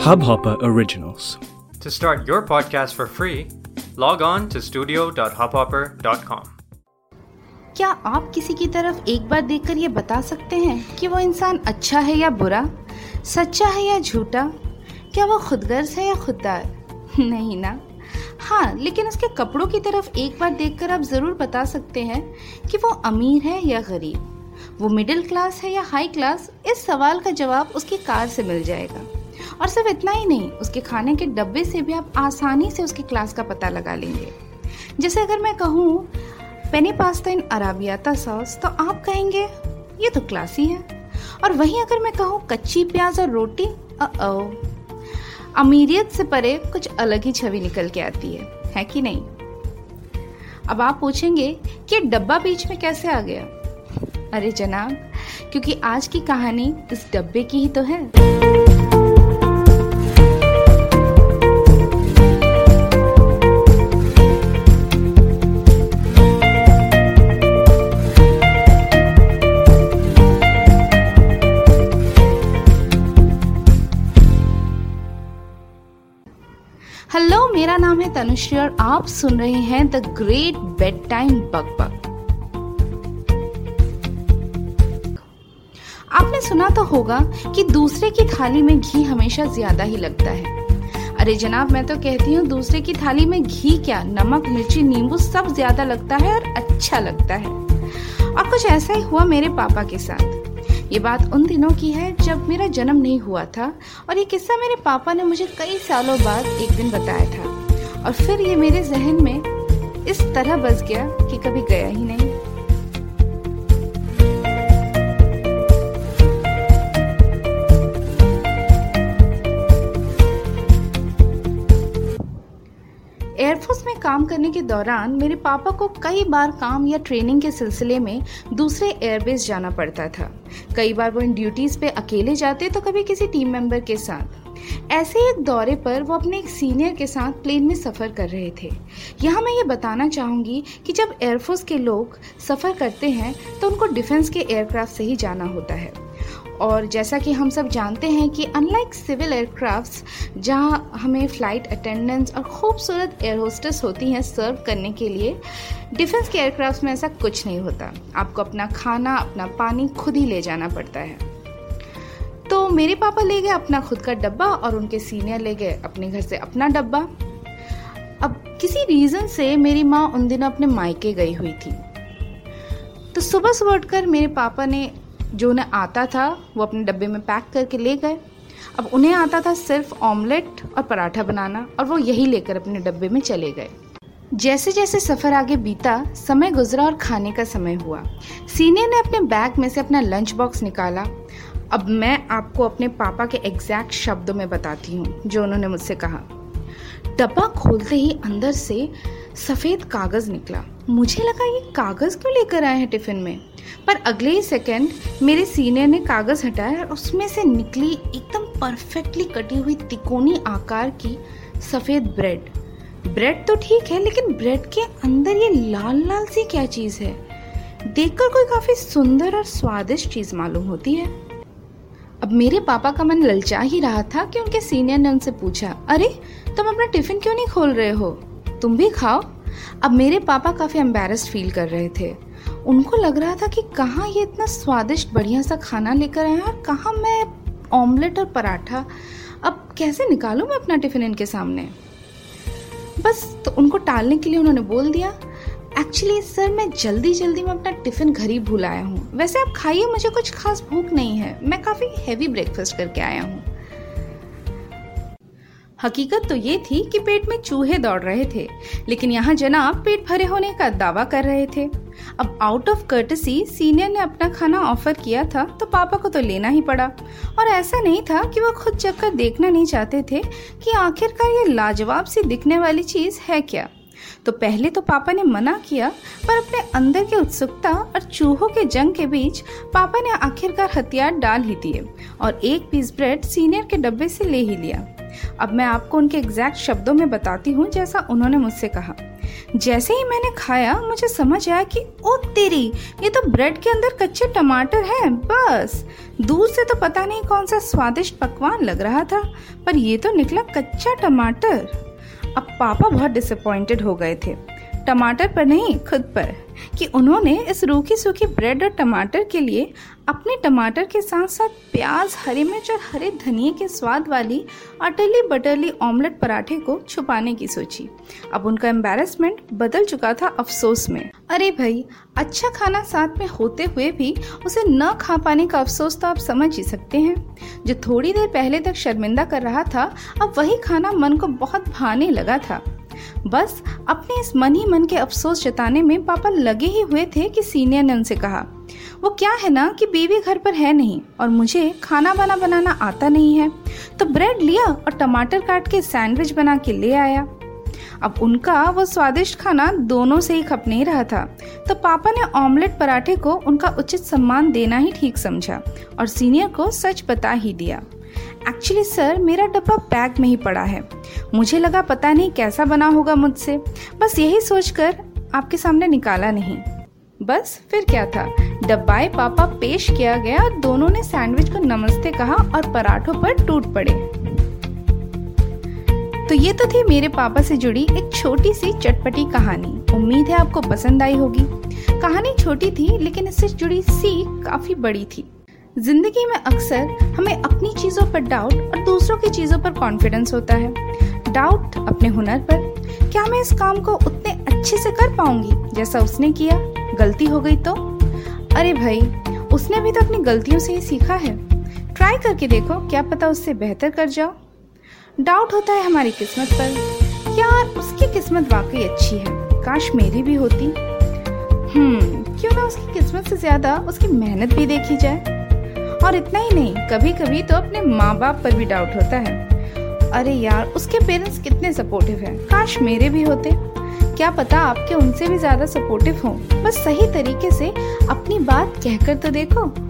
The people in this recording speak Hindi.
Hubhopper Originals. To start your podcast for free, log on to studio.hubhopper.com. क्या आप किसी की तरफ़ एक बार देखकर ये बता सकते हैं कि वो इंसान अच्छा है या बुरा? सच्चा है या झूठा? क्या वो खुदगर्ज है या खुददार? नहीं ना? हाँ लेकिन उसके कपड़ों की तरफ़ एक बार देखकर आप ज़रूर बता सकते हैं कि वो अमीर है या गरीब। वो मिडिल क्लास है या हाई क्लास? इस सवाल का जवाब उसकी कार से मिल जाएगा। और सिर्फ़ इतना ही नहीं, उसके खाने के डब्बे से भी आप आसानी से उसकी क्लास का पता लगा लेंगे। जैसे अगर मैं कहूँ, penne pasta in arrabbiata sauce तो आप कहेंगे, ये तो क्लासी है। और वहीं अगर मैं कहूँ, कच्ची प्याज और रोटी ओ अमीरियत से परे कुछ अलग ही छवि निकल के आती है है कि नहीं? अब आप पूछेंगे कि डब्बा बीच में कैसे आ गया? अरे जनाब, क्योंकि आज की कहानी इस डब्बे की ही तो है। मेरा नाम है तनुश्री और आप सुन रहे हैं the great bed time bug bug आपने सुना तो होगा कि दूसरे की थाली में घी हमेशा ज़्यादा ही लगता है। अरे जनाब, मैं तो कहती हूँ, दूसरे की थाली में घी क्या? नमक, मिर्ची, नींबू सब ज़्यादा लगता है और अच्छा लगता है। और कुछ ऐसा ही हुआ मेरे पापा के साथ। ये बात उन दिनों की है जब मेरा जन्म नहीं हुआ था और ये किस्सा मेरे पापा ने मुझे कई सालों बाद एक दिन बताया था। और फिर ये मेरे जहन में इस तरह बस गया कि कभी गया ही नहीं। काम करने के दौरान मेरे पापा को कई बार काम या ट्रेनिंग के सिलसिले में दूसरे एयरबेस जाना पड़ता था। कई बार वो इन ड्यूटीज़ पे अकेले जाते तो कभी किसी टीम मेंबर के साथ। ऐसे एक दौरे पर वो अपने एक सीनियर के साथ प्लेन में सफ़र कर रहे थे। यहाँ मैं ये बताना चाहूँगी कि जब एयरफोर्स के लोग सफ़र करते हैं तो उनको डिफेंस के एयरक्राफ्ट से ही जाना होता है। और जैसा कि हम सब जानते हैं कि अनलाइक सिविल एयरक्राफ्ट्स जहाँ हमें फ़्लाइट अटेंडेंट्स और खूबसूरत एयर होस्टेस होती हैं सर्व करने के लिए डिफेंस के एयरक्राफ्ट में ऐसा कुछ नहीं होता। आपको अपना खाना, अपना पानी खुद ही ले जाना पड़ता है। तो मेरे पापा ले गए अपना खुद का डब्बा और उनके सीनियर ले गए अपने घर से अपना डब्बा। अब किसी रीज़न से मेरी माँ उन दिनों अपने मायके गई हुई थी। तो सुबह सुबह उठकर मेरे पापा ने जो उन्हें आता था, वो अपने डब्बे में पैक करके ले गए। अब उन्हें आता था सिर्फ़ ऑमलेट और पराठा बनाना और वो यही लेकर अपने डब्बे में चले गए। जैसे जैसे सफ़र आगे बीता, समय गुजरा और खाने का समय हुआ। सीनियर ने अपने बैग में से अपना लंच बॉक्स निकाला। अब मैं आपको अपने पापा के एग्जैक्ट शब्दों में बताती हूँ, जो उन्होंने मुझसे कहा। डब्बा खोलते ही अंदर से सफ़ेद कागज़ निकला। मुझे लगा, ये कागज़ क्यों लेकर आए हैं टिफ़िन में? पर अगले ही सेकंड, मेरे सीनियर ने कागज़ हटाया और उसमें से निकली एकदम परफेक्टली कटी हुई तिकोनी आकार की सफ़ेद ब्रेड। ब्रेड तो ठीक है, लेकिन ब्रेड के अंदर ये लाल लाल सी क्या चीज़ है? देखकर कोई काफ़ी सुंदर और स्वादिष्ट चीज़ मालूम होती है। अब मेरे पापा का मन ललचा ही रहा था कि उनके सीनियर ने उनसे पूछा, अरे, तुम अपना टिफ़िन क्यों नहीं खोल रहे हो? तुम भी खाओ। अब मेरे पापा काफ़ी एम्बेरस्ड फील कर रहे थे। उनको लग रहा था कि कहाँ ये इतना स्वादिष्ट बढ़िया सा खाना लेकर आए और कहाँ मैं ऑमलेट और पराठा। अब कैसे निकालूं मैं अपना टिफ़िन इनके सामने? बस तो उनको टालने के लिए उन्होंने बोल दिया एक्चुअली सर मैं जल्दी जल्दी में अपना टिफ़िन घर ही भूल आया हूँ। वैसे आप खाइए, मुझे कुछ खास भूख नहीं है। मैं काफ़ी हैवी ब्रेकफास्ट करके आया हूँ। हकीकत तो ये थी कि पेट में चूहे दौड़ रहे थे, लेकिन यहाँ जनाब पेट भरे होने का दावा कर रहे थे। अब आउट ऑफ़ कर्टसी सीनियर ने अपना खाना ऑफ़र किया था तो पापा को तो लेना ही पड़ा। और ऐसा नहीं था कि वो खुद चक्कर देखना नहीं चाहते थे कि आखिरकार ये लाजवाब सी दिखने वाली चीज़ है क्या। तो पहले तो पापा ने मना किया, पर अपने अंदर की उत्सुकता और चूहों के जंग के बीच पापा ने आखिरकार हथियार डाल ही दिए और एक पीस ब्रेड सीनियर के डब्बे से ले ही लिया। अब मैं आपको उनके एग्जैक्ट शब्दों में बताती हूँ जैसा उन्होंने मुझसे कहा। जैसे ही मैंने खाया, मुझे समझ आया कि, ओ तेरी, ये तो ब्रेड के अंदर कच्चे टमाटर हैं, बस। दूर से तो पता नहीं कौन सा स्वादिष्ट पकवान लग रहा था, पर ये तो निकला कच्चा टमाटर। अब पापा बहुत डिसअपॉइंटेड हो गए थे। टमाटर पर नहीं खुद पर। कि उन्होंने इस रूखी सूखी ब्रेड और टमाटर के लिए अपने टमाटर के साथ साथ प्याज, हरी मिर्च और हरे धनिए के स्वाद वाली अटली बटरली ऑमलेट पराठे को छुपाने की सोची। अब उनका एम्बेरसमेंट बदल चुका था अफसोस में। अरे भाई अच्छा खाना साथ में होते हुए भी उसे न खा पाने का अफसोस तो आप समझ ही सकते हैं। जो थोड़ी देर पहले तक शर्मिंदा कर रहा था, अब वही खाना मन को बहुत भाने लगा था। बस अपने इस मन ही मन के अफसोस जताने में पापा लगे ही हुए थे कि सीनियर ने उनसे कहा, वो क्या है ना कि बीवी घर पर है नहीं और मुझे खाना बना बनाना आता नहीं है तो ब्रेड लिया और टमाटर काट के सैंडविच बना के ले आया। अब उनका वो स्वादिष्ट खाना दोनों से ही खप नहीं रहा था तो पापा ने ऑमलेट पराठे को उनका उचित सम्मान देना ही ठीक समझा और सीनियर को सच बता ही दिया। एक्चुअली सर, मेरा डब्बा बैग में ही पड़ा है। मुझे लगा पता नहीं कैसा बना होगा मुझसे। बस यही सोचकर आपके सामने निकाला नहीं। बस फिर क्या था? डब्बाए पापा पेश किया गया दोनों ने सैंडविच को नमस्ते कहा और पराठों पर टूट पड़े। तो ये तो थी मेरे पापा से जुड़ी एक छोटी सी चटपटी कहानी। उम्मीद है आपको पसंद आई होगी। कहानी छोटी थी, लेकिन इससे जुड़ी सीख काफ़ी बड़ी थी। ज़िंदगी में अक्सर हमें अपनी चीज़ों पर डाउट और दूसरों की चीज़ों पर कॉन्फिडेंस होता है। डाउट अपने हुनर पर, क्या मैं इस काम को उतने अच्छे से कर पाऊँगी जैसा उसने किया? गलती हो गई तो? अरे भाई, उसने भी तो अपनी गलतियों से ही सीखा है। ट्राई करके देखो, क्या पता उससे बेहतर कर जाओ। डाउट होता है हमारी किस्मत पर। यार, उसकी किस्मत वाकई अच्छी है। काश मेरी भी होती। हम्म क्यों ना उसकी किस्मत से ज़्यादा उसकी मेहनत भी देखी जाए। और इतना ही नहीं कभी कभी तो अपने माँ बाप पर भी डाउट होता है। अरे यार, उसके पेरेंट्स कितने सपोर्टिव हैं। काश मेरे भी होते। क्या पता आपके उनसे भी ज़्यादा सपोर्टिव हो। बस सही तरीके से अपनी बात कहकर तो देखो।